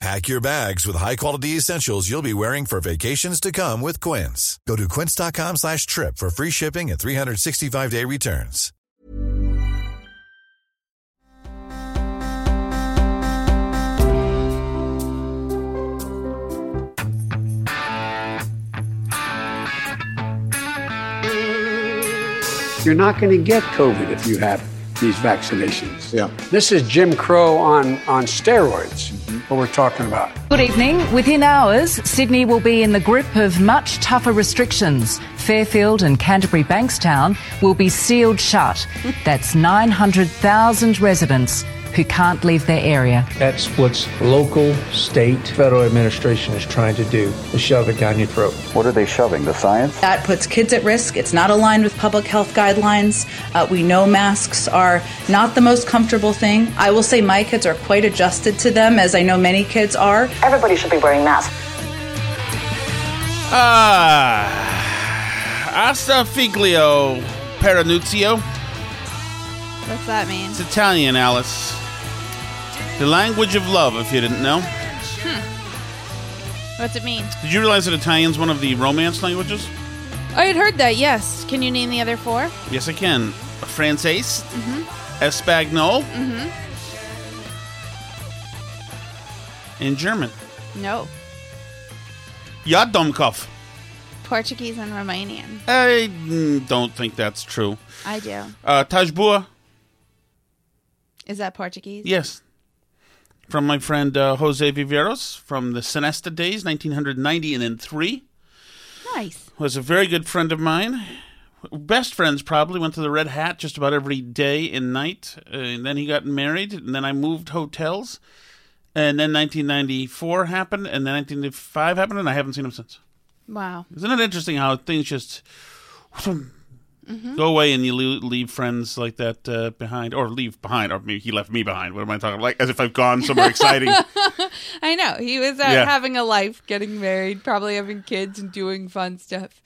Pack your bags with high-quality essentials you'll be wearing for vacations to come with Quince. Go to quince.com slash trip for free shipping and 365-day returns. You're not going to get COVID if you have these vaccinations. Yeah. This is Jim Crow on, on steroids, mm-hmm. what we're talking about. Good evening. Within hours, Sydney will be in the grip of much tougher restrictions. Fairfield and Canterbury Bankstown will be sealed shut. That's 900,000 residents who can't leave their area. That's what local, state, federal administration is trying to do, to shove it down your throat. What are they shoving? The science? That puts kids at risk. It's not aligned with public health guidelines. Uh, we know masks are not the most comfortable thing. I will say my kids are quite adjusted to them, as I know many kids are. Everybody should be wearing masks. Ah, Asta Figlio Peranuzio. What's that mean? It's Italian, Alice. The language of love, if you didn't know. What's it mean? Did you realize that Italian's one of the romance languages? I had heard that, yes. Can you name the other four? Yes, I can. Francais, Mm-hmm. Espagnol, Mm-hmm. and German. No. Ja. Portuguese and Romanian. I mm, don't think that's true. I do. Uh, Tajbua, Is that Portuguese? yes. From my friend uh, Jose Viveiros from the Sinesta days, 1990 and then 3. Nice. was a very good friend of mine. Best friends probably went to the Red Hat just about every day and night. Uh, and then he got married, and then I moved hotels. And then 1994 happened, and then 1995 happened, and I haven't seen him since. Wow. Isn't it interesting how things just Mm-hmm. go away and you leave friends like that uh, behind, or leave behind, or maybe he left me behind. What am I talking about? like? As if I've gone somewhere exciting. I know. He was uh, Yeah. having a life, getting married, probably having kids and doing fun stuff.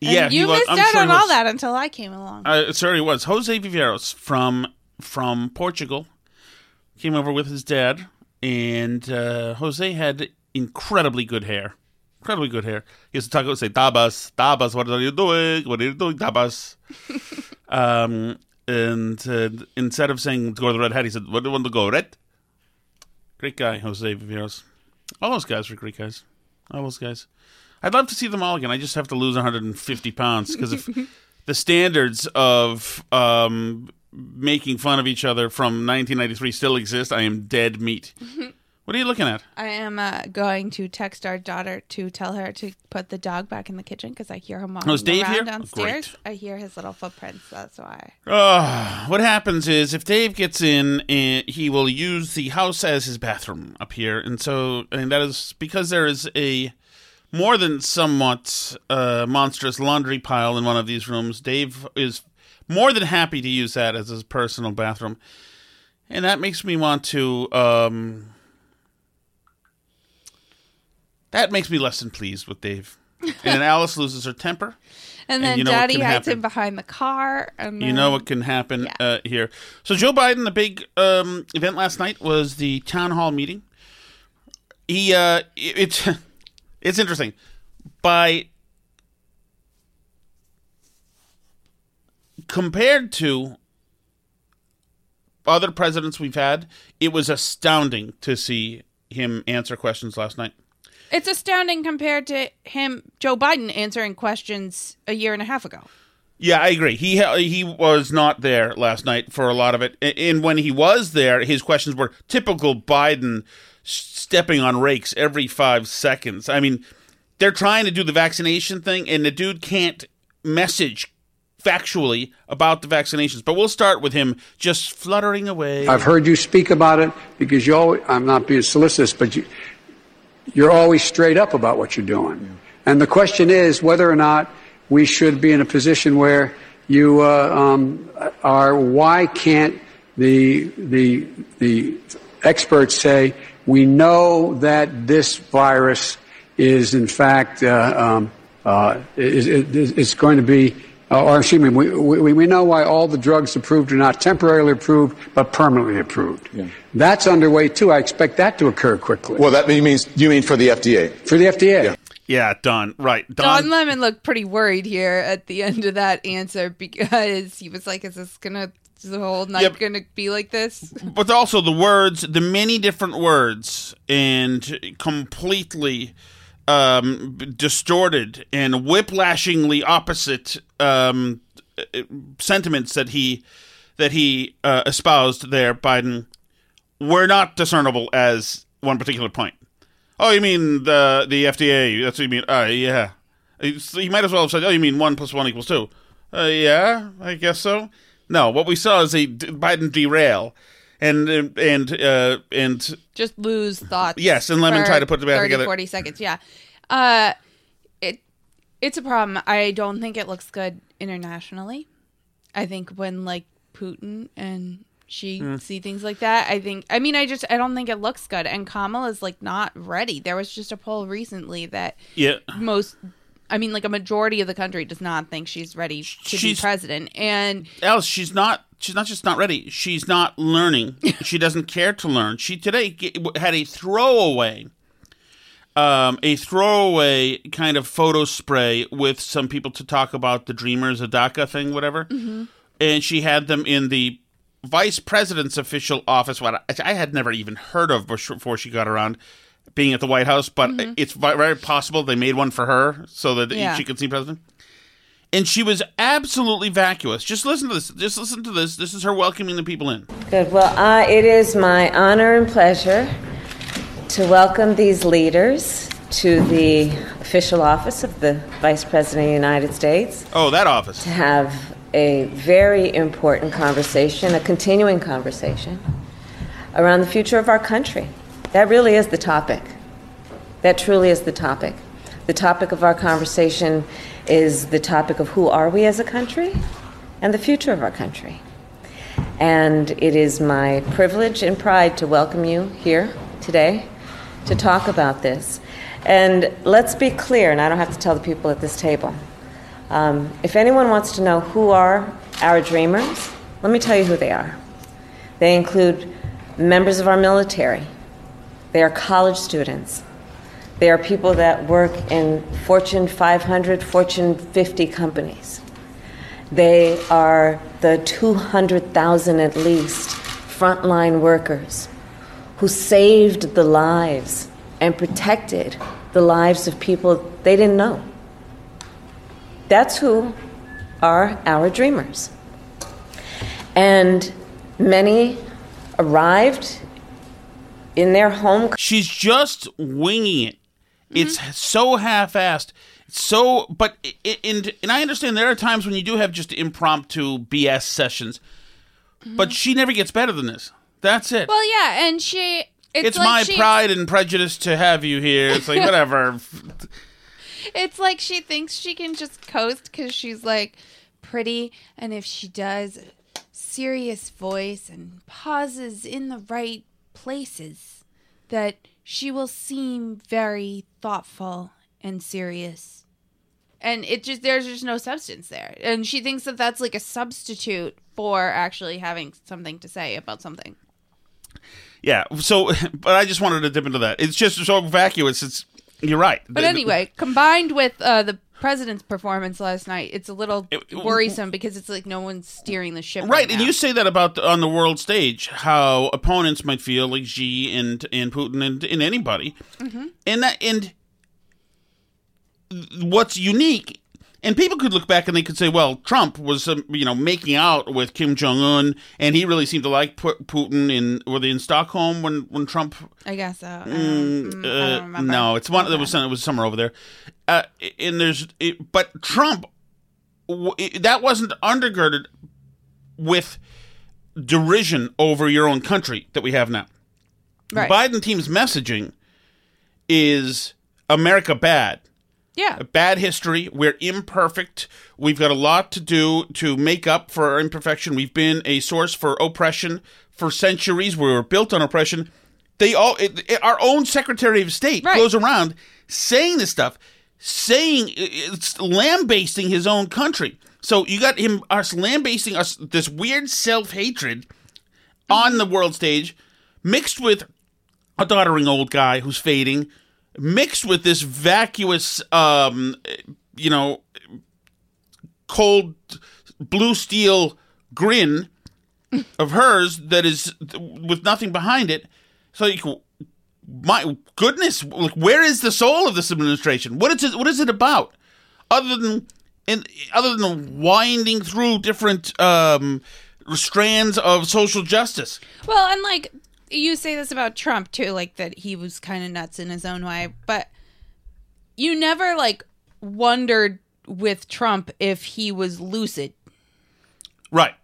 And yeah, you missed out sure on all that until I came along. Uh, it certainly was. Jose Viveiros from from Portugal came over with his dad, and uh, Jose had incredibly good hair. Incredibly good hair. He used to talk and say, Tabas, Tabas, what are you doing? What are you doing, Tabas? um, and uh, instead of saying to go to the red hat, he said, What do you want to go, red? Great guy, Jose Viveiros. All those guys were great guys. All those guys. I'd love to see them all again. I just have to lose 150 pounds because if the standards of um, making fun of each other from 1993 still exist, I am dead meat. what are you looking at? I am uh, going to text our daughter to tell her to put the dog back in the kitchen because I hear him walking Oh, is Dave around here? Oh, downstairs. great. I hear his little footprints. That's why. Uh, what happens is if Dave gets in, and he will use the house as his bathroom up here, and so and that is because there is a more than somewhat uh, monstrous laundry pile in one of these rooms. Dave is more than happy to use that as his personal bathroom, and that makes me want to. Um, that makes me less than pleased with Dave, and Alice loses her temper. And then you know Daddy hides happen. him behind the car. And You know what can happen uh, here. So Joe Biden, the big um, event last night was the town hall meeting. He, uh, it- it's it's interesting. By compared to other presidents we've had, it was astounding to see him answer questions last night. It's astounding compared to him, Joe Biden, answering questions a year and a half ago. Yeah, I agree. He he was not there last night for a lot of it, and when he was there, his questions were typical Biden stepping on rakes every five seconds. I mean, they're trying to do the vaccination thing, and the dude can't message factually about the vaccinations. But we'll start with him just fluttering away. I've heard you speak about it because you always, I'm not being solicitous, but you, you're always straight up about what you're doing. And the question is whether or not we should be in a position where you uh, um, are. Why can't the the the experts say we know that this virus is in fact uh, um, uh, is, is, is going to be. Uh, or excuse me, we, we, we know why all the drugs approved are not temporarily approved, but permanently approved. That's underway too. I expect that to occur quickly. Well, that means you mean for the FDA? For the FDA. yeah, Don. Right, Don Lemon looked pretty worried here at the end of that answer because he was like, "Is this gonna is the whole night Yep. gonna be like this?" but also the words, the many different words, and completely um, distorted and whiplashingly opposite um, sentiments that he that he uh, espoused there, Biden, were not discernible as one particular point. Oh, you mean the the FDA? That's what you mean? Uh, yeah. You might as well have said, "Oh, you mean one plus one equals two? Uh, yeah, I guess so. No, what we saw is a Biden derail, and and uh, and Just lose thoughts. Yes, and Lemon tried to put it back 30, together. 40 seconds. Yeah, uh, it it's a problem. I don't think it looks good internationally. I think when like Putin and Xi Mm. see things like that, I think. I mean, I just I don't think it looks good. And Kamala is like not ready. There was just a poll recently that yeah, most. I mean, like a majority of the country does not think she's ready to be president, and Alice, she's not. She's not just not ready. She's not learning. she doesn't care to learn. She today had a throwaway, um, a throwaway kind of photo spray with some people to talk about the Dreamers of DACA thing, whatever. And she had them in the vice president's official office, what I had never even heard of before she got around being at the White House. But it's very possible they made one for her so that Yeah. she could see president and she was absolutely vacuous. Just listen to this. Just listen to this. This is her welcoming the people in. Good. Well, uh, it is my honor and pleasure to welcome these leaders to the official office of the Vice President of the United States Oh, that office. to have a very important conversation, a continuing conversation around the future of our country. That really is the topic. That truly is the topic. The topic of our conversation is the topic of who are we as a country and the future of our country. And it is my privilege and pride to welcome you here today to talk about this. And let's be clear, and I don't have to tell the people at this table. Um, if anyone wants to know who are our dreamers, let me tell you who they are. They include members of our military, they are college students, they are people that work in Fortune 500, Fortune 50 companies. They are the 200,000 at least frontline workers who saved the lives and protected the lives of people they didn't know. That's who are our dreamers. And many arrived in their home She's just winging it. Mm-hmm. It's so half-assed. So, but and and I understand there are times when you do have just impromptu BS sessions, mm-hmm. but she never gets better than this. That's it. well, yeah, and she. It's, it's like my she- pride and prejudice to have you here. It's like whatever. It's like she thinks she can just coast because she's like pretty, and if she does serious voice and pauses in the right places, that she will seem very thoughtful and serious. and it just there's just no substance there, and she thinks that that's like a substitute for actually having something to say about something. Yeah. So, but I just wanted to dip into that. It's just so vacuous. It's you're right. But anyway, combined with uh, the president's performance last night, it's a little worrisome because it's like no one's steering the ship. Right, and now. you say that about the, on the world stage, how opponents might feel like Xi and and Putin and, and anybody, Mhm. and that and what's unique, and people could look back and they could say, well, Trump was um, you know making out with Kim Jong Un, and he really seemed to like Pu- Putin in were they in Stockholm when when Trump I guess so. I Mm, I uh, don't no, it's one. There was some- it was somewhere over there, uh, and there's it, but Trump w- it, that wasn't undergirded with derision over your own country that we have now. Right. The Biden team's messaging is America bad. Yeah. A bad history. We're imperfect. We've got a lot to do to make up for our imperfection. We've been a source for oppression for centuries. We were built on oppression. They all, it, it- our own Secretary of State goes around saying this stuff, saying it's lambasting his own country. So you got him us lambasting us this weird self hatred on the world stage, mixed with a doddering old guy who's fading, mixed with this vacuous, um, you know, cold blue steel grin of hers that is with nothing behind it. So my goodness, like, where is the soul of this administration? What is it? What is it about? Other than and other than winding through different um, strands of social justice. Well, and like you say this about Trump too, like that he was kind of nuts in his own way, but you never like wondered with Trump if he was lucid. Right.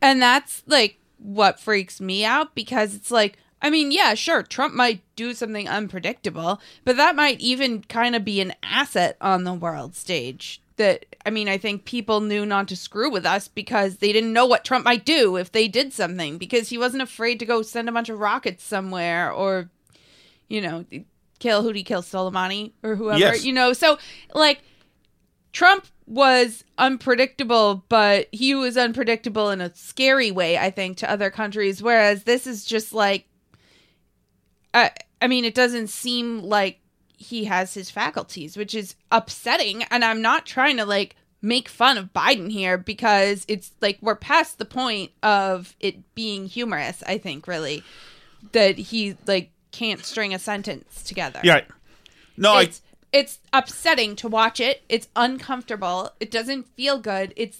And that's like what freaks me out because it's like, I mean, yeah, sure, Trump might do something unpredictable, but that might even kind of be an asset on the world stage. That, I mean, I think people knew not to screw with us because they didn't know what Trump might do if they did something because he wasn't afraid to go send a bunch of rockets somewhere or, you know, kill who'd he kill Soleimani or whoever, Yes. you know. So, like, Trump was unpredictable, but he was unpredictable in a scary way, I think, to other countries. Whereas this is just like, I, I mean, it doesn't seem like he has his faculties, which is upsetting. And I'm not trying to like make fun of Biden here because it's like we're past the point of it being humorous, I think, really, that he like can't string a sentence together. Yeah. Right. No, I, it's it's upsetting to watch it. It's uncomfortable. It doesn't feel good. It's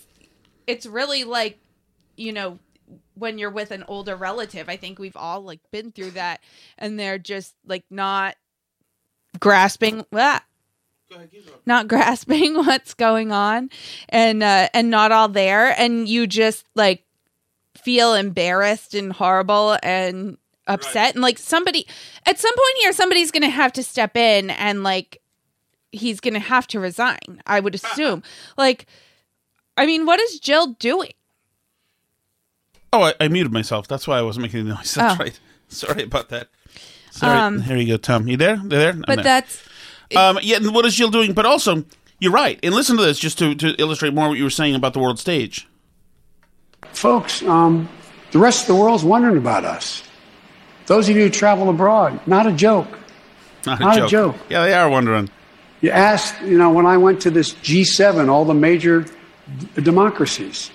it's really like you know when you're with an older relative. I think we've all like been through that, and they're just like not grasping. Ah, not grasping what's going on, and uh, and not all there, and you just like feel embarrassed and horrible and upset and like somebody at some point here somebody's gonna have to step in and like he's gonna have to resign i would assume like i mean what is jill doing oh, I, I muted myself. That's why I wasn't making any noise. That's Oh. right. Sorry about that. Sorry. Um, Here you go, Tom. You there? They there? I'm but there. that's Um, yeah, and what is Jill doing? But also, you're right. And listen to this just to, to illustrate more what you were saying about the world stage. Folks, um, the rest of the world's wondering about us. Those of you who travel abroad, not a joke. Not, Not a a, joke. joke. Yeah, they are wondering. You asked, you know, when I went to this G7, all the major d- democracies,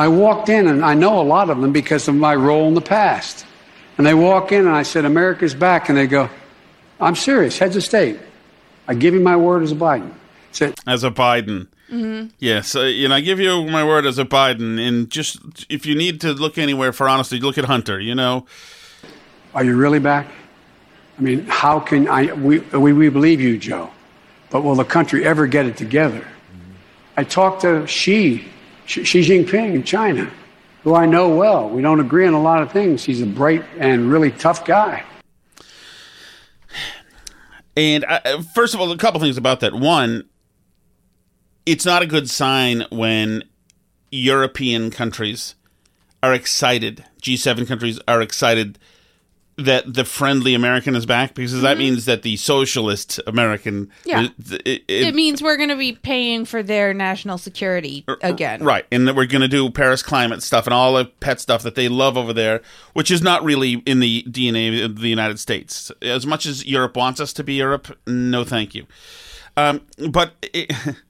I walked in and I know a lot of them because of my role in the past. And they walk in and I said, America's back. And they go, I'm serious, heads of state. I give you my word as a Biden. Said, As a Biden. Mm-hmm. Yes, uh, you know, I give you my word as a Biden. And just if you need to look anywhere for honesty, look at Hunter. You know, Are you really back? I mean, how can I? We, we, we believe you, Joe, but will the country ever get it together? I talked to Xi, Xi Jinping in China, who I know well. We don't agree on a lot of things. He's a bright and really tough guy. And uh, first of all, a couple things about that. One, it's not a good sign when European countries are excited, G7 countries are excited that the friendly American is back because that means that the socialist American, Mm-hmm. Yeah. it- it- It, means we're going to be paying for their national security again. Right, and that we're going to do Paris climate stuff and all the pet stuff that they love over there, which is not really in the DNA of the United States. As much as Europe wants us to be Europe, no, thank you. Um, but it,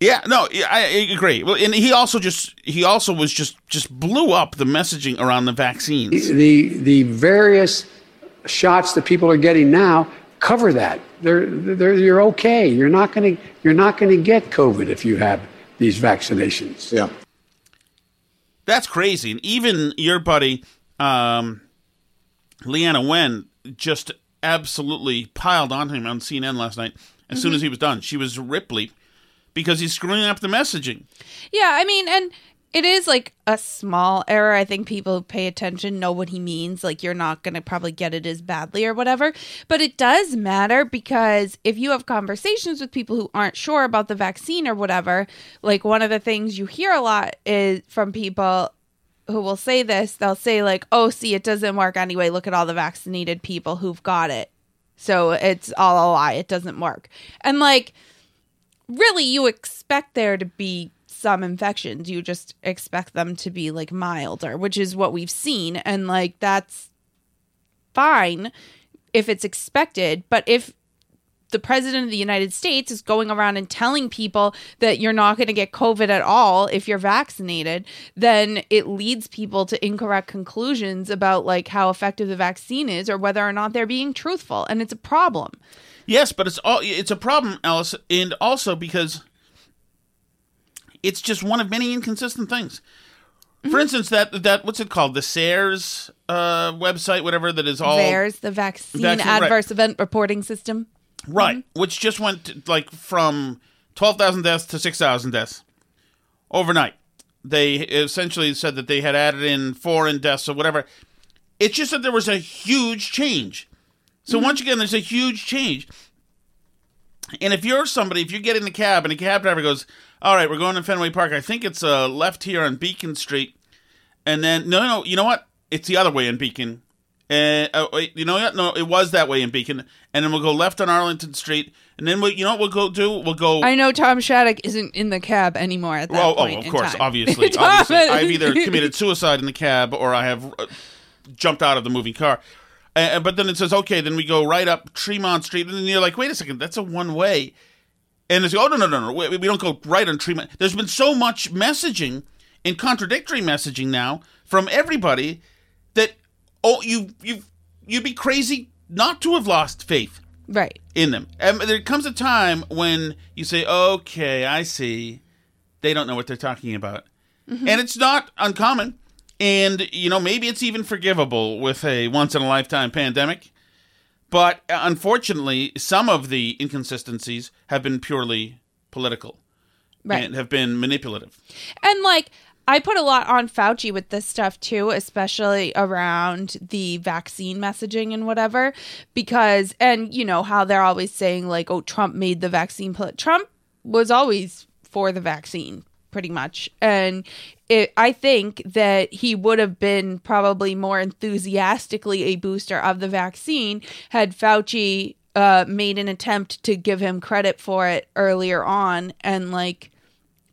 yeah, no, I, I agree. Well, and he also just he also was just just blew up the messaging around the vaccines. The the various shots that people are getting now cover that. They're, they're, you're okay. You're not going to you're not going to get COVID if you have these vaccinations. Yeah. That's crazy. And even your buddy, um, Leana Wen, just absolutely piled on him on CNN last night. As soon Mhm. as he was done, she was Ripley because he's screwing up the messaging. Yeah, I mean, and it is like a small error. I think people who pay attention know what he means. Like, you're not going to probably get it as badly or whatever. But it does matter because if you have conversations with people who aren't sure about the vaccine or whatever, like, one of the things you hear a lot is from people who will say this they'll say, like, oh, see, it doesn't work anyway. Look at all the vaccinated people who've got it. So it's all a lie. It doesn't work. And, like, really you expect there to be some infections you just expect them to be like milder which is what we've seen and like that's fine if it's expected but if the president of the United States is going around and telling people that you're not going to get COVID at all if you're vaccinated, then it leads people to incorrect conclusions about like how effective the vaccine is or whether or not they're being truthful. And it's a problem. Yes, but it's all it's a problem, Alice, and also because it's just one of many inconsistent things. Mm-hmm. For instance, that that what's it called? The SARS uh, website, whatever that is all There's the vaccine, Vaccine, right. adverse event reporting system. Right, which just went to, like from 12,000 deaths to 6,000 deaths overnight. They essentially said that they had added in foreign deaths or whatever. It's just that there was a huge change. So once again, there's a huge change. And if you're somebody, if you get in the cab and the cab driver goes, "All right, we're going to Fenway Park. I think it's uh, left here on Beacon Street," and then no, no, you know what? It's the other way in Beacon. Uh, uh, wait, you know what? No, it was that way in Beacon, and then we'll go left on Arlington Street, and then we, you know what we'll go do? We'll go. I know Tom Shattuck isn't in the cab anymore at that Oh, oh, of in course, time. obviously, obviously. I've either committed suicide in the cab or I have uh, jumped out of the moving car. Uh, but then it says, okay, then we go right up Tremont Street, and then you're like, wait a second, that's a one way. And it's, oh, no, no, no, no, we, we don't go right on Tremont. There's been so much messaging and contradictory messaging now from everybody that, oh, you, you, you'd be crazy not to have lost faith Right. in them. And there comes a time when you say, okay, I see. They don't know what they're talking about. Mm-hmm. And it's not uncommon. And, you know, maybe it's even forgivable with a once in a lifetime pandemic. But uh, unfortunately, some of the inconsistencies have been purely political Right. and have been manipulative. And like I put a lot on Fauci with this stuff too, especially around the vaccine messaging and whatever, because and you know how they're always saying like, "Oh, Trump made the vaccine." Trump was always for the vaccine, pretty much, and it, I think that he would have been probably more enthusiastically a booster of the vaccine had Fauci uh, made an attempt to give him credit for it earlier on and like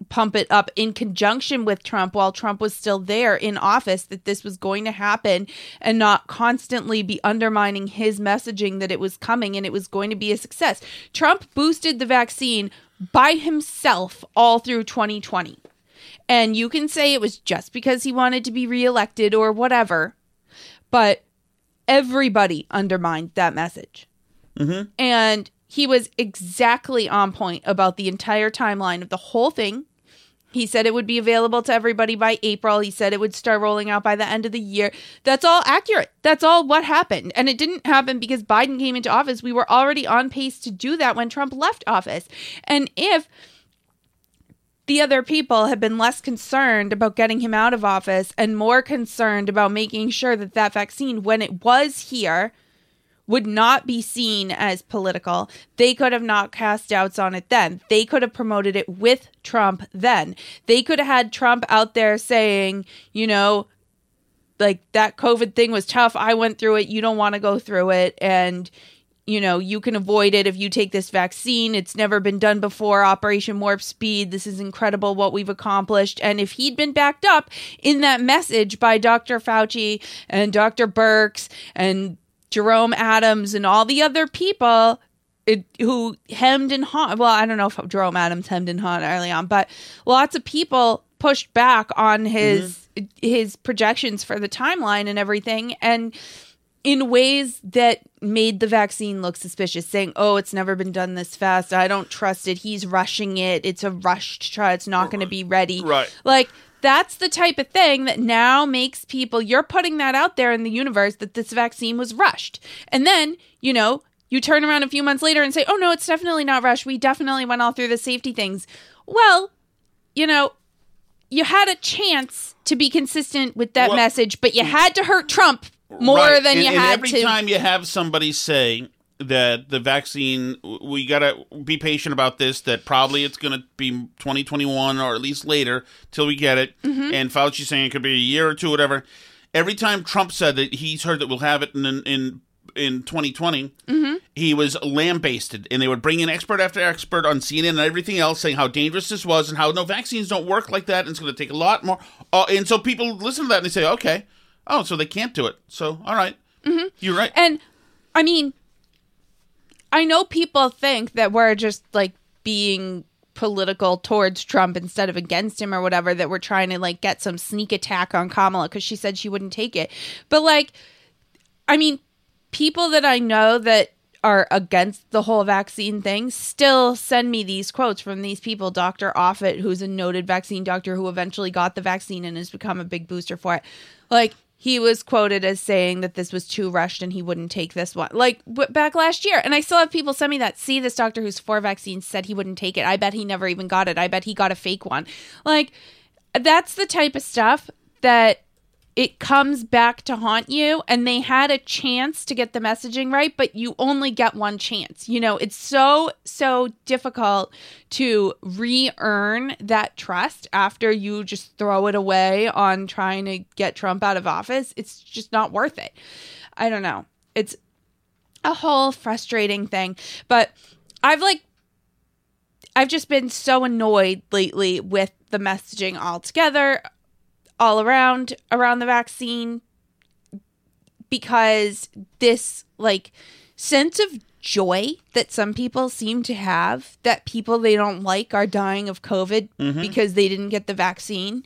pump it up in conjunction with Trump while Trump was still there in office that this was going to happen and not constantly be undermining his messaging that it was coming and it was going to be a success. Trump boosted the vaccine by himself all through 2020. And you can say it was just because he wanted to be reelected or whatever, but everybody undermined that message. Mm-hmm. And he was exactly on point about the entire timeline of the whole thing. He said it would be available to everybody by April. He said it would start rolling out by the end of the year. That's all accurate. That's all what happened. And it didn't happen because Biden came into office. We were already on pace to do that when Trump left office. And if the other people had been less concerned about getting him out of office and more concerned about making sure that that vaccine, when it was here, would not be seen as political. They could have not cast doubts on it then. They could have promoted it with Trump then. They could have had Trump out there saying, you know, like that COVID thing was tough. I went through it. You don't want to go through it. And, you know, you can avoid it if you take this vaccine. It's never been done before. Operation Warp Speed. This is incredible what we've accomplished. And if he'd been backed up in that message by Dr. Fauci and Dr. Birx and Jerome Adams and all the other people it, who hemmed and hawed. Well, I don't know if Jerome Adams hemmed and hawed early on, but lots of people pushed back on his mm-hmm. his projections for the timeline and everything, and in ways that made the vaccine look suspicious, saying, "Oh, it's never been done this fast. I don't trust it. He's rushing it. It's a rushed trial. It's not going to be ready." Right. Like that's the type of thing that now makes people you're putting that out there in the universe that this vaccine was rushed. And then, you know, you turn around a few months later and say, "Oh no, it's definitely not rushed. We definitely went all through the safety things." Well, you know, you had a chance to be consistent with that well, message, but you had to hurt Trump more right. than and, you and had every to. Every time you have somebody say that the vaccine, we got to be patient about this, that probably it's going to be 2021 or at least later till we get it. Mm-hmm. And Fauci saying it could be a year or two, whatever. Every time Trump said that he's heard that we'll have it in, in in 2020, mm-hmm. he was lambasted, and they would bring in expert after expert on CNN and everything else, saying how dangerous this was and how no vaccines don't work like that, and it's going to take a lot more. Uh, and so people listen to that and they say, okay, oh, so they can't do it. So all right. mm-hmm. you're right. And I mean, I know people think that we're just like being political towards Trump instead of against him or whatever that we're trying to like get some sneak attack on Kamala cuz she said she wouldn't take it. But like I mean people that I know that are against the whole vaccine thing still send me these quotes from these people. Dr. Offit, who's a noted vaccine doctor who eventually got the vaccine and has become a big booster for it. Like, he was quoted as saying that this was too rushed and he wouldn't take this one. Like back last year. And I still have people send me that. See, this doctor who's for vaccines said he wouldn't take it. I bet he never even got it. I bet he got a fake one. Like, that's the type of stuff that it comes back to haunt you and they had a chance to get the messaging right but you only get one chance. You know it's so so difficult to re-earn that trust after you just throw it away on trying to get Trump out of office. It's just not worth it. I don't know. It's a whole frustrating thing. But i've like I've just been so annoyed lately with the messaging altogether all around around the vaccine because this like sense of joy that some people seem to have that people they don't like are dying of covid mm-hmm. because they didn't get the vaccine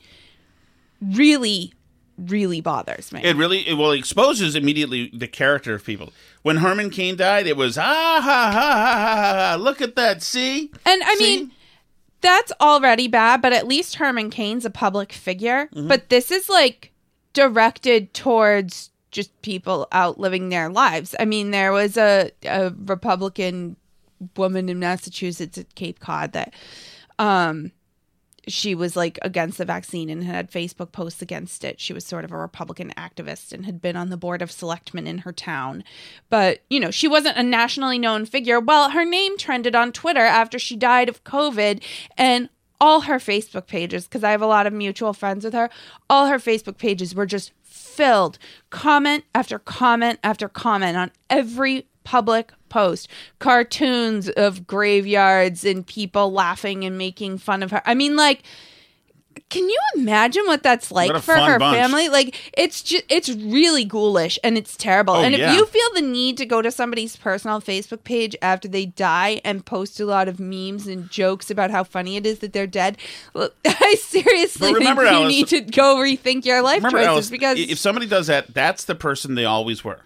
really really bothers me it really it well exposes immediately the character of people when herman cain died it was ah ha ha ha ha, ha look at that see and i see? mean that's already bad, but at least Herman Cain's a public figure. Mm-hmm. But this is like directed towards just people out living their lives. I mean, there was a, a Republican woman in Massachusetts at Cape Cod that um she was like against the vaccine and had Facebook posts against it. She was sort of a Republican activist and had been on the board of selectmen in her town. But, you know, she wasn't a nationally known figure. Well, her name trended on Twitter after she died of COVID and all her Facebook pages, because I have a lot of mutual friends with her, all her Facebook pages were just filled comment after comment after comment on every public post cartoons of graveyards and people laughing and making fun of her. I mean, like, can you imagine what that's like what for her bunch. family? Like, it's just, it's really ghoulish and it's terrible. Oh, and if yeah. you feel the need to go to somebody's personal Facebook page after they die and post a lot of memes and jokes about how funny it is that they're dead, well, I seriously remember, think you Alice, need to go rethink your life remember, choices Alice, because if somebody does that, that's the person they always were.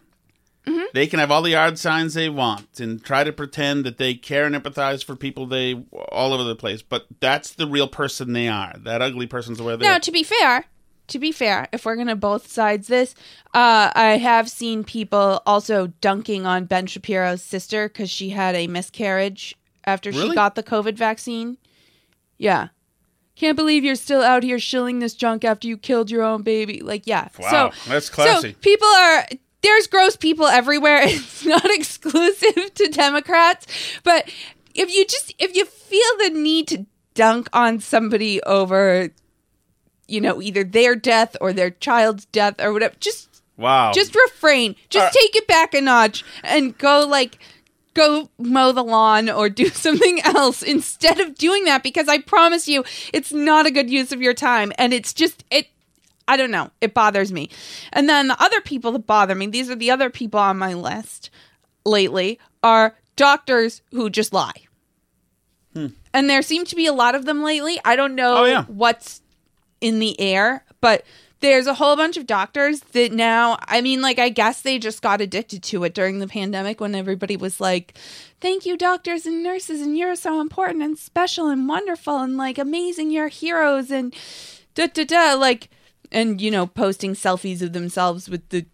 Mm-hmm. They can have all the yard signs they want and try to pretend that they care and empathize for people they all over the place, but that's the real person they are. That ugly person's where they now, to be fair, to be fair, if we're gonna both sides this, uh, I have seen people also dunking on Ben Shapiro's sister because she had a miscarriage after Really? she got the COVID vaccine. Yeah. Can't believe you're still out here shilling this junk after you killed your own baby. Like, yeah. Wow, so, that's classy. So people are there's gross people everywhere. It's not exclusive to Democrats, but if you just if you feel the need to dunk on somebody over you know, either their death or their child's death or whatever. Just Wow. just refrain. Just take it back a notch and go like go mow the lawn or do something else instead of doing that because I promise you it's not a good use of your time and it's just it I don't know. It bothers me. And then the other people that bother me, these are the other people on my list lately, are doctors who just lie. Hmm. And there seem to be a lot of them lately. I don't know Oh, yeah. what's in the air, but there's a whole bunch of doctors that now, I mean, like, I guess they just got addicted to it during the pandemic when everybody was like, thank you, doctors and nurses, and you're so important and special and wonderful and like amazing, you're heroes and da da da. Like, and, you know, posting selfies of themselves with the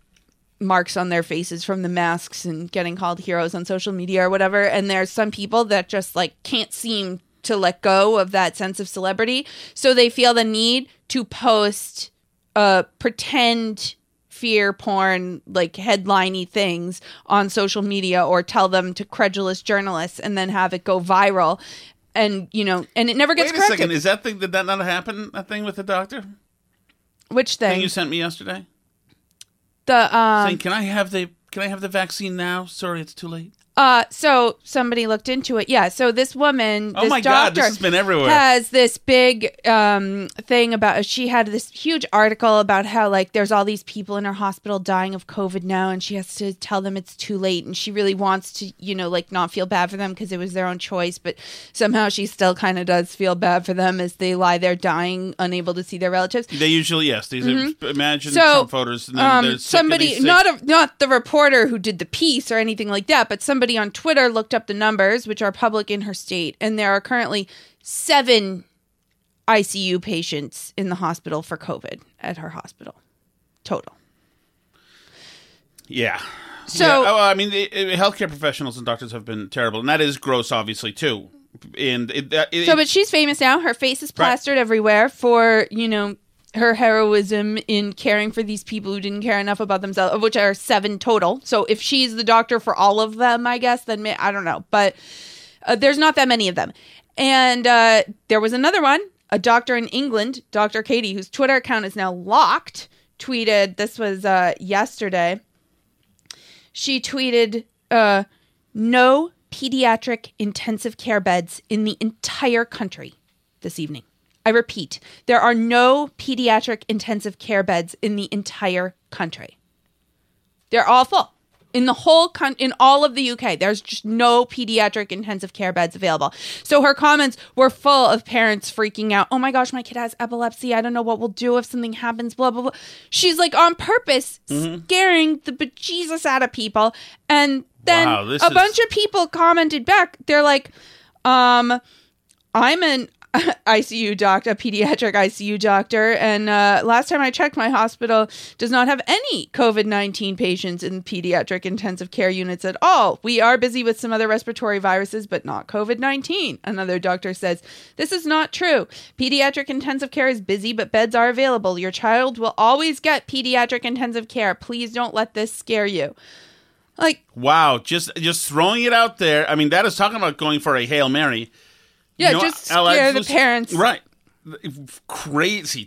marks on their faces from the masks and getting called heroes on social media or whatever. And there's some people that just like can't seem to let go of that sense of celebrity. So they feel the need to post uh pretend fear porn like headliney things on social media or tell them to credulous journalists and then have it go viral and you know and it never gets Wait a corrected. second. Is that thing? Did that not happen? That thing with the doctor? Which Thing thing? you sent me yesterday? the um Saying, can I have the can I have the vaccine now? Sorry, it's too late. Uh, so somebody looked into it. Yeah. So this woman, Oh this my God, this doctor has been everywhere. Has this big um thing about? She had this huge article about how like there's all these people in her hospital dying of COVID now, and she has to tell them it's too late, and she really wants to, you know, like not feel bad for them because it was their own choice, but somehow she still kind of does feel bad for them as they lie there dying, unable to see their relatives. They usually yes. These are imagine Mm-hmm. So, some photos. And then um, somebody, not a, not the reporter who did the piece or anything like that, but somebody on Twitter looked up the numbers, which are public in her state, and there are currently seven ICU patients in the hospital for COVID at her hospital, total. Yeah. So- Yeah, oh, I mean, the, uh, healthcare professionals and doctors have been terrible, and that is gross, obviously too. And it, So, but she's famous now. Her face is plastered everywhere for you know her heroism in caring for these people who didn't care enough about themselves, of which are seven total. So, if she's the doctor for all of them, I guess then may, I don't know, but uh, there's not that many of them. And uh, there was another one, a doctor in England, Dr. Katie, whose Twitter account is now locked, tweeted. This was uh, yesterday. She tweeted, uh, "No pediatric intensive care beds in the entire country this evening. I repeat, there are no pediatric intensive care beds in the entire country. They're all full. In the whole con- in all of the UK, there's just no pediatric intensive care beds available. So her comments were full of parents freaking out. Oh my gosh, my kid has epilepsy. I don't know what we'll do if something happens. Blah blah blah. She's like on purpose scaring the bejesus out of people, and then Wow, a is- bunch of people commented back. They're like, um, I'm an ICU doctor, a pediatric ICU doctor, and uh, last time I checked, my hospital does not have any COVID 19 patients in pediatric intensive care units at all. We are busy with some other respiratory viruses, but not COVID 19. Another doctor says, This is not true. Pediatric intensive care is busy, but beds are available. Your child will always get pediatric intensive care. Please don't let this scare you. Like, wow, just just throwing it out there. I mean, that is talking about going for a hail mary. Yeah, You know, just Ella, scare the parents. right? Crazy.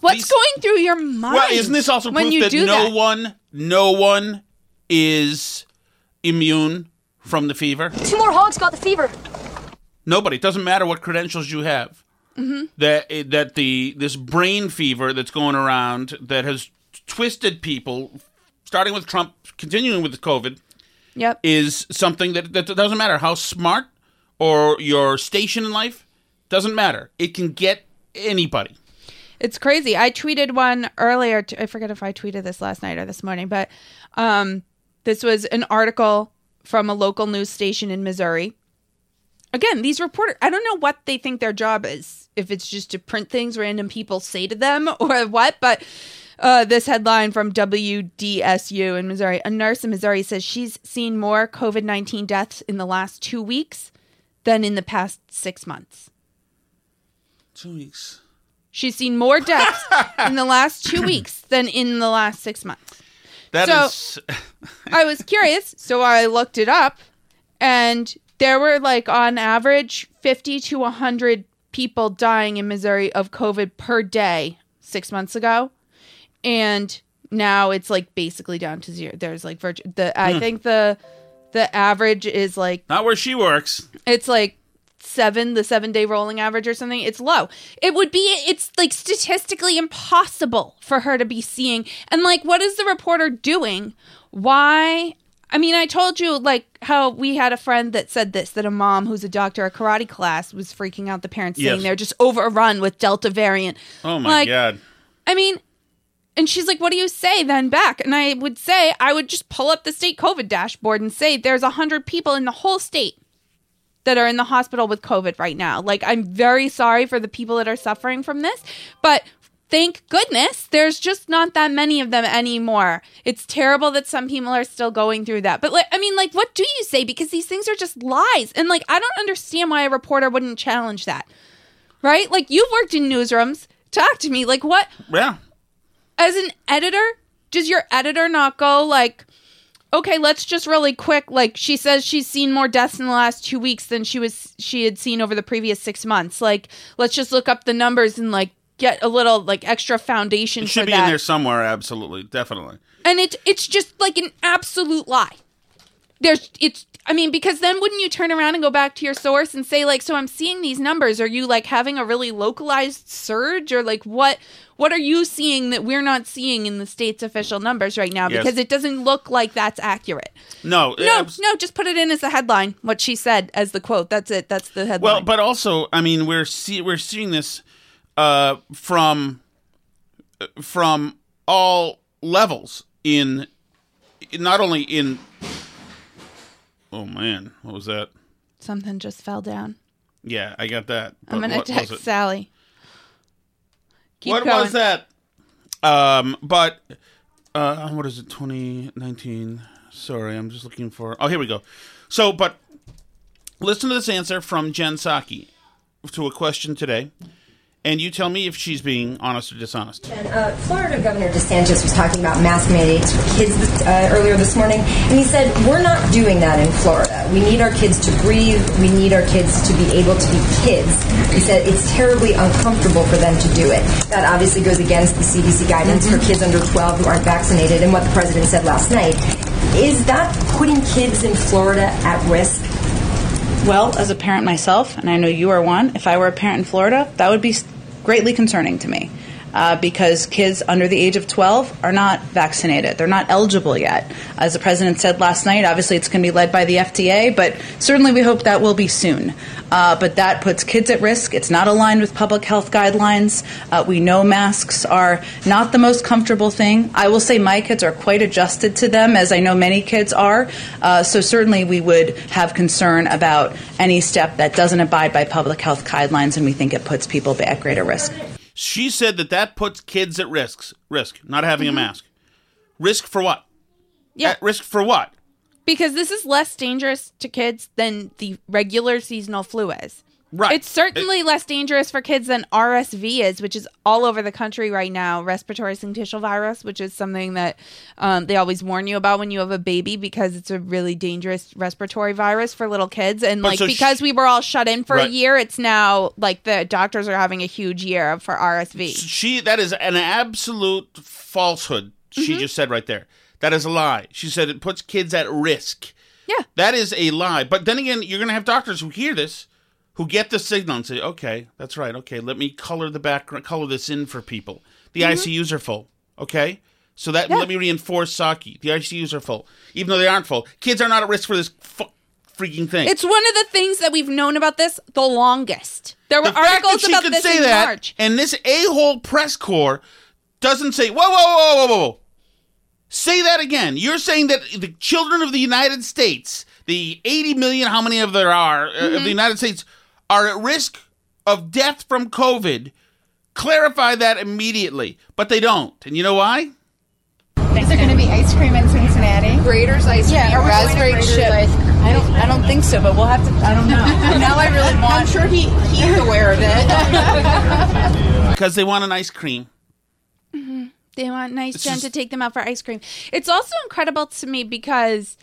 What's These- going through your mind? Well, isn't this also when proof you that no that? one, no one is immune from the fever? Two more hogs got the fever. Nobody. It doesn't matter what credentials you have. Mhm. That that the this brain fever that's going around that has twisted people, starting with Trump, continuing with COVID, Yep. is something that that doesn't matter how smart or your station in life doesn't matter. It can get anybody. It's crazy. I tweeted one earlier. T- I forget if I tweeted this last night or this morning, but um, this was an article from a local news station in Missouri. Again, these reporters, I don't know what they think their job is. If it's just to print things random people say to them or what, but uh, this headline from WDSU in Missouri a nurse in Missouri says she's seen more COVID 19 deaths in the last two weeks than in the past six months. Two weeks. She's seen more deaths in the last two weeks than in the last six months. That So- is I was curious, so I looked it up, and there were like on average 50 to 100 people dying in Missouri of COVID per day six months ago, and now it's like basically down to zero. There's like virgin. The I Hmm. think the the average is like Not where she works. it's like seven, the seven day rolling average or something. It's low. It would be, it's like statistically impossible for her to be seeing. And like, what is the reporter doing? Why? I mean, I told you like how we had a friend that said this that a mom who's a doctor at karate class was freaking out the parents saying Yes. they're just overrun with Delta variant. Oh my Like, god. I mean, and she's like, "What do you say then back?" And I would say, I would just pull up the state COVID dashboard and say, "There's a hundred people in the whole state that are in the hospital with COVID right now." Like, I'm very sorry for the people that are suffering from this, but thank goodness there's just not that many of them anymore. It's terrible that some people are still going through that, but like, I mean, like, what do you say? Because these things are just lies, and like, I don't understand why a reporter wouldn't challenge that, right? Like, you've worked in newsrooms. Talk to me. Like, what? Yeah. As an editor, does your editor not go like, okay, let's just really quick. Like she says, she's seen more deaths in the last two weeks than she was she had seen over the previous six months. Like, let's just look up the numbers and like get a little like extra foundation It for should be that. in there somewhere. Absolutely, definitely. and it it's just like an absolute lie. There's it's I mean because then wouldn't you turn around and go back to your source and say like so I'm seeing these numbers are you like having a really localized surge or like what what are you seeing that we're not seeing in the state's official numbers right now Yes. because it doesn't look like that's accurate. No, No, abs- no, just put it in as the headline what she said as the quote. That's it. That's the headline. Well, but also, I mean, we're see- we're seeing this uh, from uh, from all levels in not only in. Oh man, what was that? Something just fell down. Yeah, I got that. I'm gonna text? Sally. Keep what going. was that? Um, but uh, what is it? 2019. Sorry, I'm just looking for. Oh, here we go. So, but listen to this answer from Jen Psaki to a question today, and you tell me if she's being honest or dishonest. And, uh, Florida Governor DeSantis was talking about mask mandates for kids this, uh, earlier this morning, and he said, We're not doing that in Florida. We need our kids to breathe. We need our kids to be able to be kids. He said it's terribly uncomfortable for them to do it. That obviously goes against the CDC guidance for kids under 12 who aren't vaccinated and what the president said last night. Is that putting kids in Florida at risk? Well, as a parent myself, and I know you are one, if I were a parent in Florida, that would be s- greatly concerning to me. Uh, because kids under the age of 12 are not vaccinated. They're not eligible yet. As the president said last night, obviously it's going to be led by the FDA, but certainly we hope that will be soon. Uh, but that puts kids at risk. It's not aligned with public health guidelines. Uh, we know masks are not the most comfortable thing. I will say my kids are quite adjusted to them, as I know many kids are. Uh, so certainly we would have concern about any step that doesn't abide by public health guidelines, and we think it puts people at greater risk. She said that that puts kids at risks. Risk not having a mm-hmm. mask. Risk for what? Yeah. At risk for what? because this is less dangerous to kids than the regular seasonal flu is. Right. It's certainly less dangerous for kids than RSV is, which is all over the country right now. Respiratory syncytial virus, which is something that um, they always warn you about when you have a baby because it's a really dangerous respiratory virus for little kids. And like so sh- because we were all shut in for Right. a year, it's now like the doctors are having a huge year for RSV. She that is an absolute falsehood. She Mm-hmm. just said right there. That is a lie. She said it puts kids at risk. Yeah. That is a lie. But then again, you're going to have doctors who hear this, who get the signal and say, "Okay, that's right. Okay, let me color the background, color this in for people. The ICUs are full. Okay, so that let me reinforce Psaki. The ICUs are full, even though they aren't full. Kids are not at risk for this fu- freaking thing. It's one of the things that we've known about this the longest. There were the articles about this in that, March. and this a-hole press corps doesn't say, "Whoa, whoa, whoa, whoa, whoa, whoa." Say that again. You're saying that the children of the United States, the 80 million, how many of there are uh, of Mm-hmm. the United States, are at risk of death from COVID. Clarify that immediately, but they don't. And you know why? Is there going to be ice cream in Cincinnati? Graeter's ice cream. Yeah, Are we going to raspberry Graeter's chip. I don't. I don't think so, but we'll have to. I don't know. now I really want. I'm sure he, he's aware of it. Because they want an ice cream. Mm-hmm. They want nice Jen to take them out for ice cream. It's also incredible to me because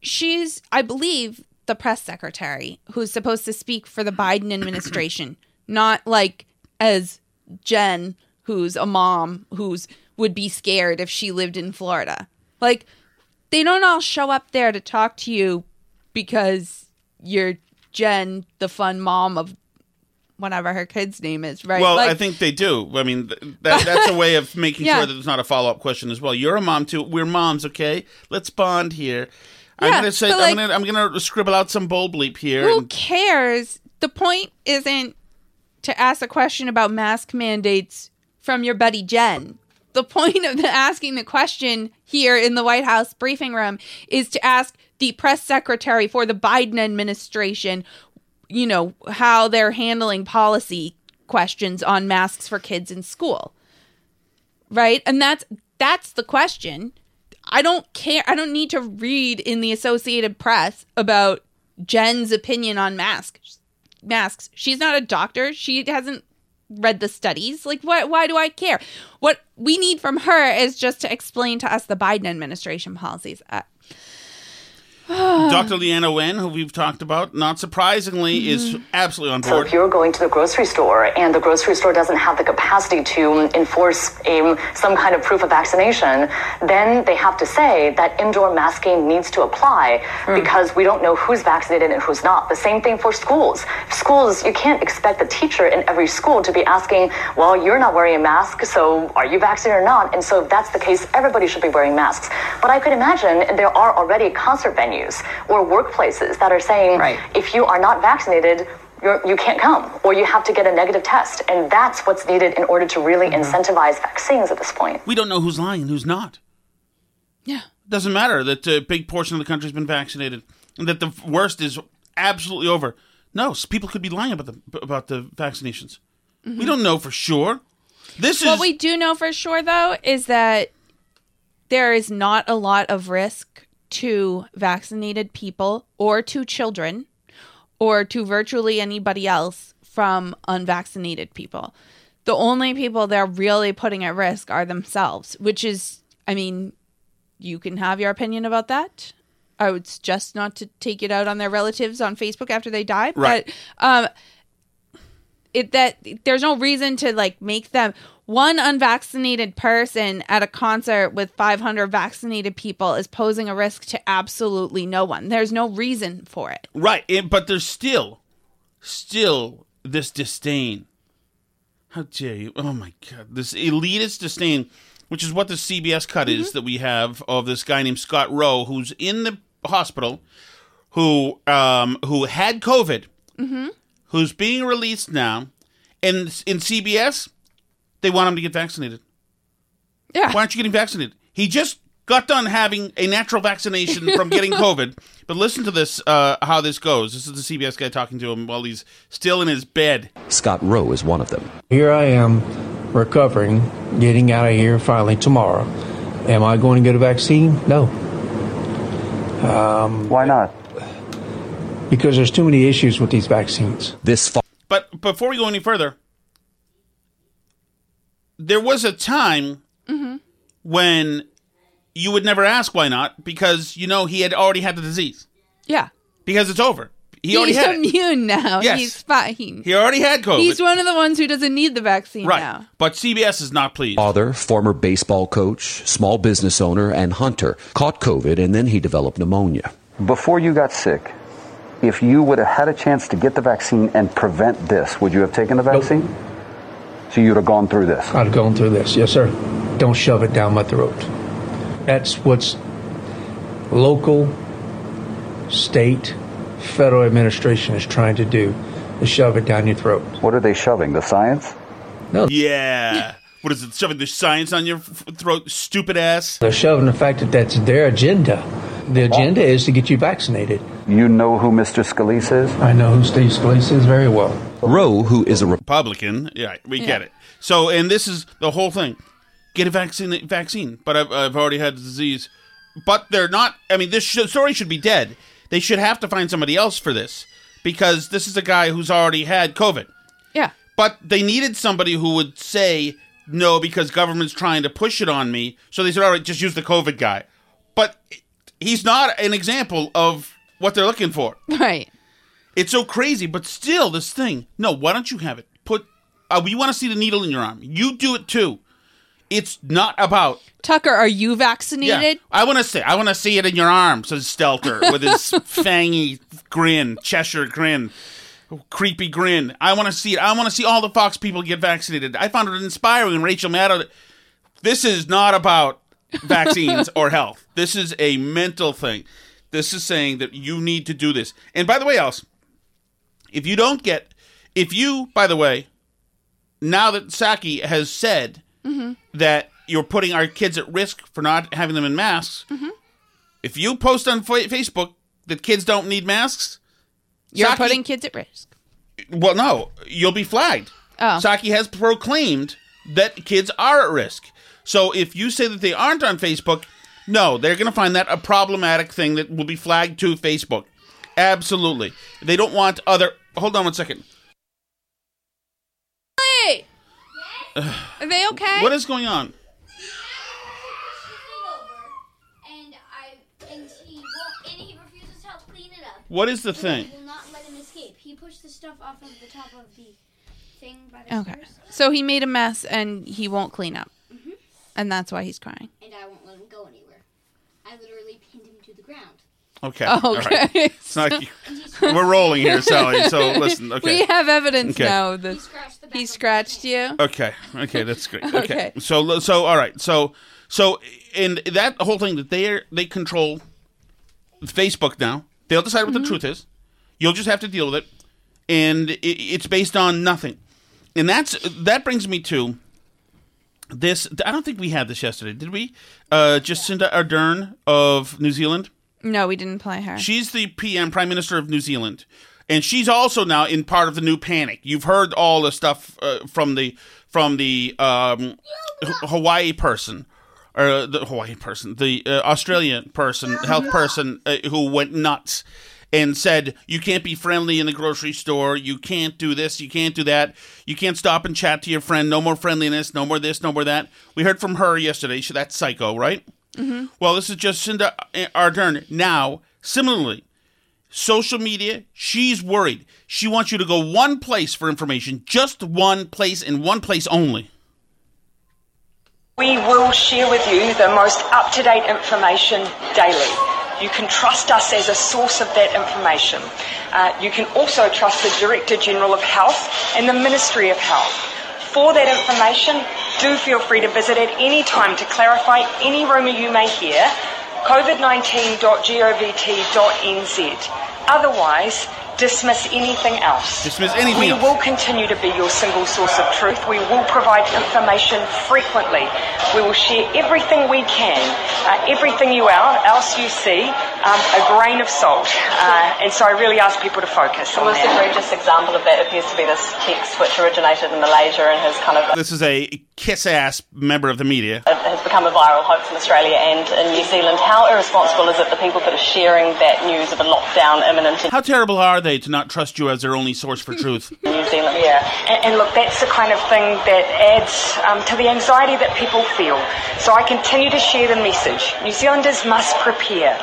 she's, I believe, the press secretary who's supposed to speak for the Biden administration, not like as Jen, who's a mom, who's would be scared if she lived in Florida. Like, they don't all show up there to talk to you because you're Jen, the fun mom of whatever her kid's name is, right? Well, Like- I think they do. I mean, th- that, that's a way of making Yeah. sure that there's not a follow up question as well. You're a mom too. We're moms, okay? Let's bond here. I'm Yeah, gonna say I'm like- gonna I'm gonna scribble out some bold bleep here. Who and- cares? The point isn't to ask a question about mask mandates from your buddy Jen. The point of the asking the question here in the White House briefing room is to ask the press secretary for the Biden administration, you know, how they're handling policy questions on masks for kids in school. Right? And that's that's the question. I don't care. I don't need to read in the Associated Press about Jen's opinion on masks. Masks. She's not a doctor. She hasn't read the studies. Like, why? Why do I care? What we need from her is just to explain to us the Biden administration policies. Uh, Dr. Leana Wen, who we've talked about, not surprisingly, Mm-hmm. is absolutely on board. So board. if you're going to the grocery store and the grocery store doesn't have the capacity to enforce a, some kind of proof of vaccination, then they have to say that indoor masking needs to apply because we don't know who's vaccinated and who's not. The same thing for schools. Schools, you can't expect the teacher in every school to be asking, well, you're not wearing a mask, so are you vaccinated or not? And so if that's the case, everybody should be wearing masks. But I could imagine there are already concert venues or workplaces that are saying, if you are not vaccinated, you're, you can't come or you have to get a negative test. And that's what's needed in order to really mm-hmm. incentivize vaccines at this point. We don't know who's lying and who's not. Yeah. It doesn't matter that a big portion of the country's been vaccinated and that the worst is absolutely over. No, s- people could be lying about the about the vaccinations. Mm-hmm. We don't know for sure. This is what we do know for sure, though, is that there is not a lot of risk to vaccinated people or to children or to virtually anybody else from unvaccinated people. The only people they're really putting at risk are themselves, which is, I mean, you can have your opinion about that. I would suggest not to take it out on their relatives on Facebook after they die. Right. But um, it that there's no reason to like make them one unvaccinated person at a concert with 500 vaccinated people is posing a risk to absolutely no one. There's no reason for it. right, and- but there's still, still this disdain. How dare you? Oh my god, this elitist disdain, which is what the CBS cut is that we have of this guy named Scott Rowe, who's in the hospital, who um who had COVID, Mm-hmm. who's being released now, and in CBS, they want him to get vaccinated. Yeah. Why aren't you getting vaccinated? He just got done having a natural vaccination from getting COVID. But listen to this, uh, how this goes. This is the CBS guy talking to him while he's still in his bed. Scott Rowe is one of them. Here I am, recovering, getting out of here finally tomorrow. Am I going to get a vaccine? No. Um, Why not? Because there's too many issues with these vaccines. This fall. But before we go any further, there was a time Mm-hmm. when you would never ask why not because you know he had already had the disease Yeah. because it's over. He already He's had it. immune now. Yes. He's fine. He, He already had COVID. He's one of the ones who doesn't need the vaccine right, now. but CBS is not pleased. Father, former baseball coach, small business owner, and hunter caught COVID and then he developed pneumonia. Before you got sick, if you would have had a chance to get the vaccine and prevent this, would you have taken the vaccine? So you'd have gone through this. I've gone through this. Yes, sir. Don't shove it down my throat. That's what's local, state, federal administration is trying to do, is shove it down your throat. What are they shoving? The science? No. Yeah. What is it? Shoving the science on your throat, stupid ass. They're shoving the fact that that's their agenda. The agenda is to get you vaccinated. You know who Mr. Scalise is? I know who Steve Scalise is very well. Rowe, who is a Republican. Yeah, we get it. So, and this is the whole thing: get a vaccine. Vaccine, but I've, I've already had the disease. But they're not. I mean, this should, story should be dead. They should have to find somebody else for this because this is a guy who's already had COVID. Yeah. But they needed somebody who would say no because government's trying to push it on me. So they said, all right, just use the COVID guy. But he's not an example of what they're looking for. Right. It's so crazy, but still, this thing. No, why don't you have it? Put Uh, we want to see the needle in your arm. You do it too. It's not about Tucker, are you vaccinated? I want to say, I want to see it in your arm, says Stelter with his fangy grin, Cheshire grin, creepy grin. I want to see it. I want to see all the Fox people get vaccinated. I found it inspiring. Rachel Maddow, this is not about vaccines or health. This is a mental thing. This is saying that you need to do this. And by the way, else, if you don't get, if you, by the way, now that Psaki has said Mhm. that you're putting our kids at risk for not having them in masks, Mhm. if you post on fa- Facebook that kids don't need masks, You're Psaki- putting kids at risk. well, no, you'll be flagged. Oh. Psaki has proclaimed that kids are at risk. So if you say that they aren't on Facebook, no, they're going to find that a problematic thing that will be flagged to Facebook. Absolutely. They don't want other. Hold on one second. Hey! Are they okay? What is going on? And I and he won't and he refuses to help clean it up. What is the thing? He will not let him escape. He pushed the stuff off of the top of the thing by the Okay. stairs. So he made a mess and he won't clean up. Mhm. And that's why he's crying. And I won't let him go anywhere. I literally pinned him to the ground. Okay. Oh, all right. okay. It's not, we're rolling here, Sally. So listen. Okay. We have evidence Okay. now that he scratched you. Okay. Okay, that's great. Okay. Okay. So so all right. So so and that whole thing that they are they control Facebook now. They'll decide what the mm-hmm. truth is. You'll just have to deal with it, and it, it's based on nothing. And that's that brings me to this. I don't think we had this yesterday, did we? Uh, Jacinda Ardern of New Zealand. No, we didn't play her. She's the PM, Prime Minister of New Zealand, and she's also now in part of the new panic. You've heard all the stuff uh, from the from the um, H- Hawaii person, or the Hawaii person, the uh, Australian person, health person uh, who went nuts and said you can't be friendly in the grocery store, you can't do this, you can't do that, you can't stop and chat to your friend, no more friendliness, no more this, no more that. We heard from her yesterday. She, that's psycho, right? Mm-hmm. Well, this is Jacinda Ardern. Now, similarly, social media, she's worried. She wants you to go one place for information, just one place and one place only. We will share with you the most up to date information daily. You can trust us as a source of that information. Uh, you can also trust the Director General of Health and the Ministry of Health. For that information, do feel free to visit at any time to clarify any rumour you may hear. covid19.govt.nz. Otherwise, dismiss anything else. Dismiss anything we else. will continue to be your single source of truth. We will provide information frequently. We will share everything we can, uh, everything you out, else you see, um, a grain of salt. Uh, and so I really ask people to focus The most egregious example of that appears to be this text which originated in Malaysia and has kind of This is a kiss ass member of the media. it has become a viral hoax in Australia and in New Zealand. How irresponsible is it the people that are sharing that news of a lockdown imminent in How terrible are they to not trust you as their only source for truth? New Zealand? Yeah, and, and look, that's the kind of thing that adds um, to the anxiety that people feel. So I continue to share the message. New Zealanders must prepare.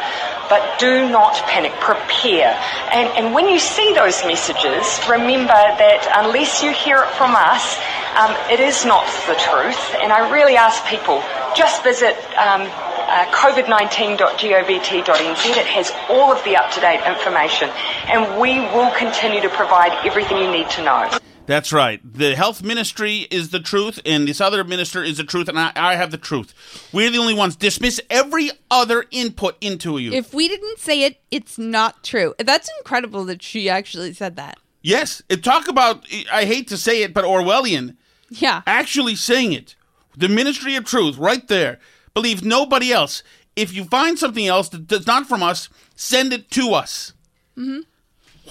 But do not panic, prepare. And, and when you see those messages, remember that unless you hear it from us, um, it is not the truth. And I really ask people, just visit um, uh, covid19.govt.nz. It has all of the up-to-date information. And we will continue to provide everything you need to know. That's right. The health ministry is the truth, and this other minister is the truth, and I, I have the truth. We're the only ones. Dismiss every other input into you. If we didn't say it, it's not true. That's incredible that she actually said that. yes, and talk about, I hate to say it, but Orwellian. Yeah. Actually saying it. The ministry of truth, right there. Believe nobody else. If you find something else that- that's not from us, send it to us. hmm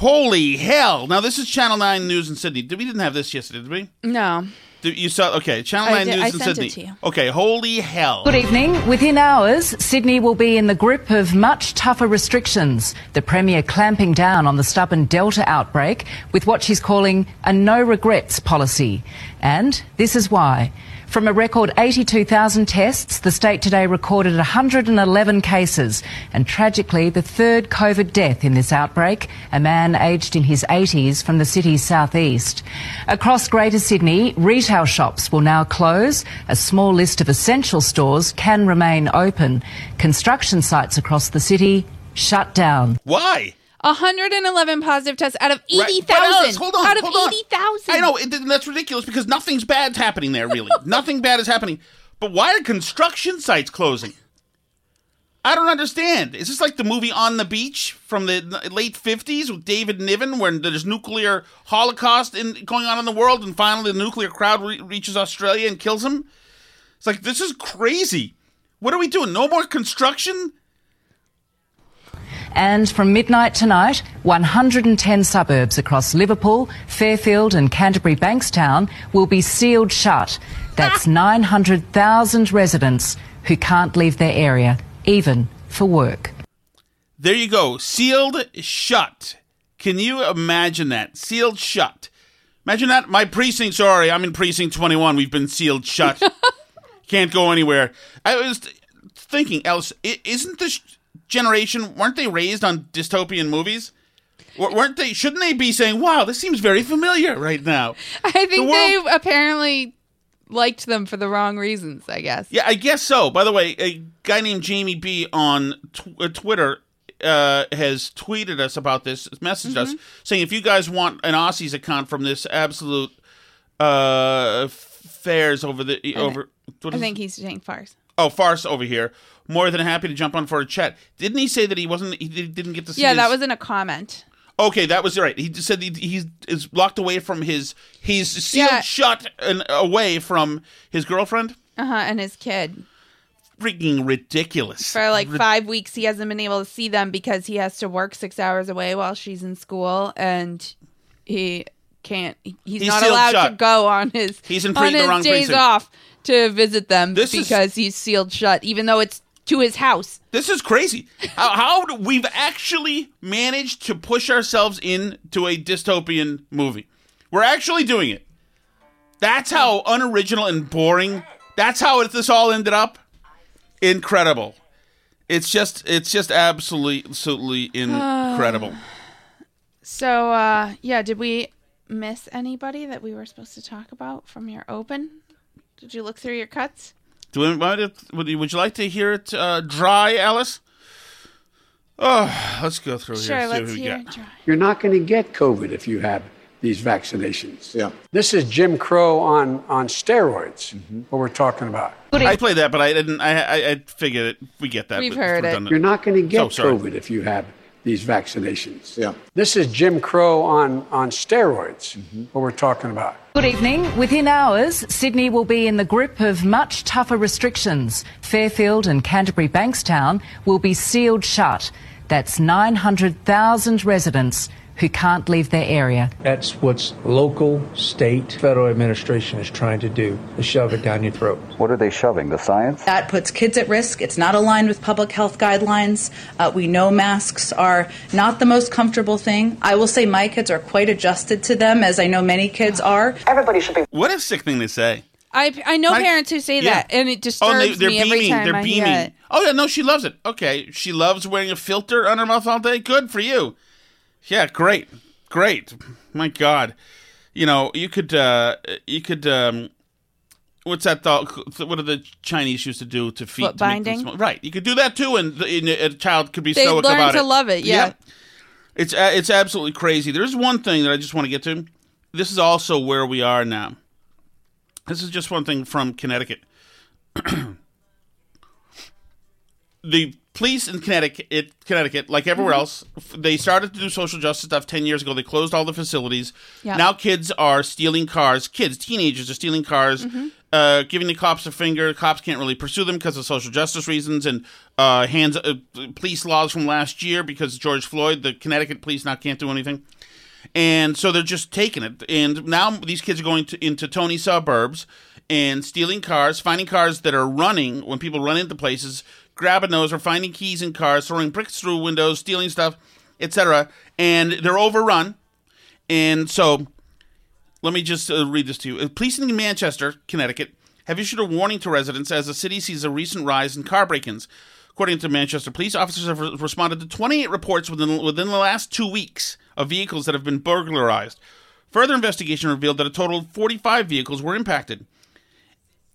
Holy hell. Now, this is Channel 9 News in Sydney. Did- We didn't have this yesterday, did we? No. Did- You saw, okay, Channel I 9 did- News I in sent it Sydney. to you. Okay, holy hell. Good evening. Within hours, Sydney will be in the grip of much tougher restrictions. The Premier clamping down on the stubborn Delta outbreak with what she's calling a no regrets policy. And this is why. From a record 82,000 tests, the state today recorded 111 cases and tragically the third COVID death in this outbreak, a man aged in his 80s from the city's southeast. Across Greater Sydney, retail shops will now close. A small list of essential stores can remain open. Construction sites across the city shut down. Why? 111 positive tests out of 80,000. but Alice, hold on, out of hold on. 80,000. I know it, that's ridiculous because nothing's bad's happening there. Really, nothing bad is happening. But why are construction sites closing? I don't understand. Is this like the movie On the Beach from the late fifties with David Niven, where there's nuclear holocaust in, going on in the world, and finally the nuclear crowd re- reaches Australia and kills him? It's like this is crazy. What are we doing? No more construction? And from midnight tonight, 110 suburbs across Liverpool, Fairfield, and Canterbury Bankstown will be sealed shut. That's 900,000 residents who can't leave their area, even for work. There you go. Sealed shut. Can you imagine that? Sealed shut. Imagine that. My precinct, sorry, I'm in precinct 21. We've been sealed shut. Can't go anywhere. I was thinking, Alice, isn't this generation, weren't they raised on dystopian movies? W- weren't they, shouldn't they be saying, wow, this seems very familiar right now? I think The world- they apparently liked them for the wrong reasons, I guess. Yeah, I guess so. By the way, a guy named Jamie B on tw- uh, Twitter uh, has tweeted us about this, messaged us saying if you guys want an Aussies account from this absolute uh, fairs over the I- over. what I think he's saying farce. Oh, farce over here. More than happy to jump on for a chat. Didn't he say that he wasn't? He did- didn't get to see. Yeah, his- that was in a comment. Okay, that was right. He said he, he's is locked away from his. He's sealed Yeah. shut and away from his girlfriend. Uh huh. And his kid. Freaking ridiculous. For like Rid- five weeks, he hasn't been able to see them because he has to work six hours away while she's in school, and he can't. He's, He's not allowed to go on his He's in on pre- the his wrong days precinct. off to visit them This is- because he's sealed shut, even though it's to his house. This is crazy. how, how we've actually managed to push ourselves into a dystopian movie. We're actually doing it. That's how unoriginal and boring. That's how it, this all ended up. Incredible. It's just it's just absolutely absolutely incredible. So, uh, yeah, did we miss anybody that we were supposed to talk about from your open? Did you look through your cuts? Do we want it? Would you, would you like to hear it uh, dry, Alice? Oh, let's go through Sure, here. see let's hear it dry. You're not going to get COVID if you have these vaccinations. Yeah. This is Jim Crow on, on steroids, what we're talking about. I played that, but I didn't. I I, I figured it. We get that. We've It's heard it. redundant. You're not going to get So. COVID if you have these vaccinations. Yeah. This is Jim Crow on, on steroids, what we're talking about. Good evening. Within hours, Sydney will be in the grip of much tougher restrictions. Fairfield and Canterbury Bankstown will be sealed shut. That's 900,000 residents who can't leave their area. That's what local, state, federal administration is trying to do, to shove it down your throat. What are they shoving? The science? That puts kids at risk. It's not aligned with public health guidelines. Uh, we know masks are not the most comfortable thing. I will say my kids are quite adjusted to them, as I know many kids are. Everybody should be. What a sick thing to say. I I know My- parents who say Yeah. that, and it Oh, disturbs and they, they're me every beaming. time They're I beaming. hear it. Oh yeah, no, she loves it. Okay, she loves wearing a filter on her mouth all day. Good for you. Yeah, great, great. My God, you know you could uh you could um. What's that thought? What do the Chinese used to do to feet? Foot to binding? Right, you could do that too, and, and a child could be They stoic learn about to it. love it, yeah. It's uh, it's absolutely crazy. There's one thing that I just want to get to. This is also where we are now. This is just one thing from Connecticut. the police in Connecticut, Connecticut, like everywhere Mm-hmm. else, they started to do social justice stuff ten years ago. They closed all the facilities. Yeah. Now kids are stealing cars. Kids, teenagers are stealing cars, Mm-hmm. uh, giving the cops a finger. Cops can't really pursue them because of social justice reasons and uh, hands uh, police laws from last year because George Floyd. The Connecticut police now can't do anything. And so they're just taking it. And now these kids are going to, into Tony suburbs and stealing cars, finding cars that are running when people run into places, grabbing those or finding keys in cars, throwing bricks through windows, stealing stuff, etc. And they're overrun. And so let me just uh, read this to you. Uh, Police in Manchester, Connecticut, have issued a warning to residents as the city sees a recent rise in car break-ins. According to Manchester police, officers have re- responded to 28 reports within within the last two weeks of vehicles that have been burglarized. Further investigation revealed that a total of 45 vehicles were impacted.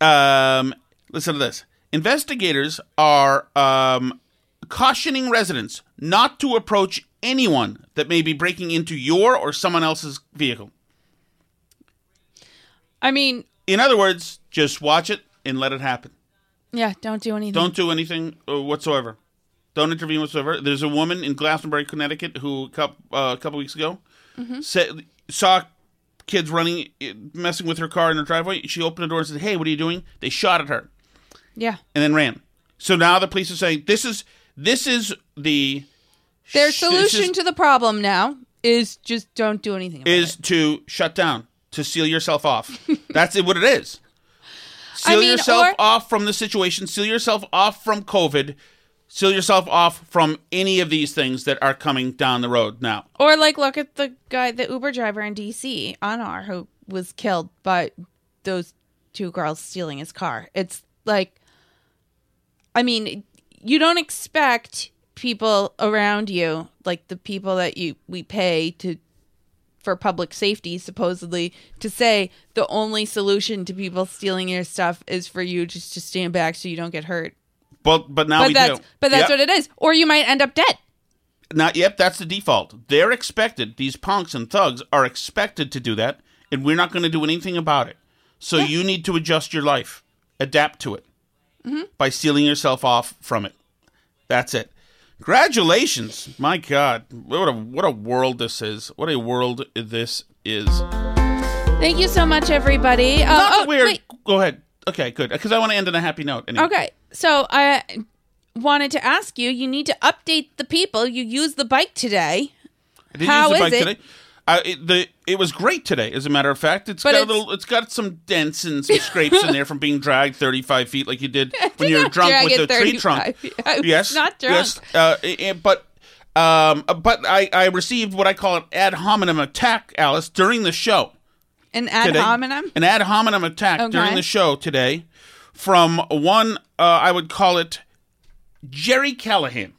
Um, listen to this. Investigators are um, cautioning residents not to approach anyone that may be breaking into your or someone else's vehicle. I mean, In other words, just watch it and let it happen. yeah, don't do anything. Don't do anything uh, whatsoever. Don't intervene whatsoever. There's a woman in Glastonbury, Connecticut, who a couple, uh, a couple weeks ago Mhm. said, saw kids running, messing with her car in her driveway. She opened the door and said, "Hey, what are you doing?" They shot at her Yeah. and then ran. So now the police are saying this is this is the Their sh- solution is- to the problem now is just don't do anything about is to shut down, to seal yourself off. That's it, what it is. Seal mean, yourself or- off from the situation. Seal yourself off from COVID. Seal yourself off from any of these things that are coming down the road now. Or like look at the guy, the Uber driver in DC, Anwar, who was killed by those two girls stealing his car. It's like, I mean, you don't expect people around you, like the people that you we pay to for public safety, supposedly, to say the only solution to people stealing your stuff is for you just to stand back so you don't get hurt. But but now but we that's do. but that's Yep. what it is. Or you might end up dead. Not yep, that's the default. They're expected. These punks and thugs are expected to do that, and we're not going to do anything about it. So you need to adjust your life, adapt to it Mhm. by sealing yourself off from it. That's it. Congratulations, my God! What a what a world this is. What a world this is. Thank you so much, everybody. Uh, Not oh, wait. Go ahead. Okay, good. Because I want to end on a happy note. Anyway. Okay, so I wanted to ask you. You need to update the people. You used the bike today. I did How use the is bike it? today. Uh, it, the it was great today. As a matter of fact, it's But got it's- a little. It's got some dents and some scrapes in there from being dragged thirty five feet, like you did when you were drunk with it the tree trunk. I yes, not drunk. Yes, uh, eh, but um, but I I received what I call an ad hominem attack, Alice, during the show. An ad today. hominem. An ad hominem attack Okay. during the show today from one, uh, I would call it Gerry Callahan,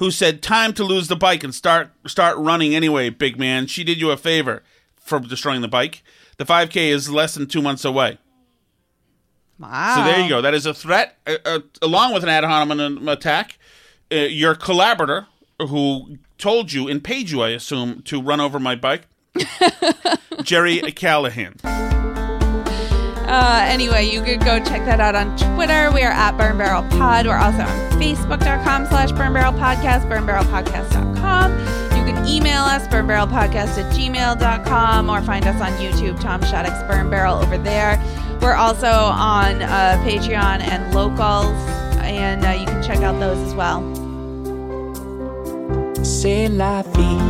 who said, "Time to lose the bike and start start running anyway, big man." She did you a favor for destroying the bike. The 5K is less than two months away. Wow. So there you go. That is a threat, uh, uh, along with an ad hominem attack. Uh, your collaborator, who told you and paid you, I assume, to run over my bike, Gerry Callahan. Uh, anyway, you could go check that out on Twitter. We are at Burn Barrel Pod. We're also on Facebook.com slash Burn Barrel Podcast, burnbarrelpodcast.com. You can email us, burnbarrelpodcast at gmail.com, or find us on YouTube, Tom Shattuck's Burn Barrel over there. We're also on uh, Patreon and Locals, and uh, you can check out those as well. C'est la vie.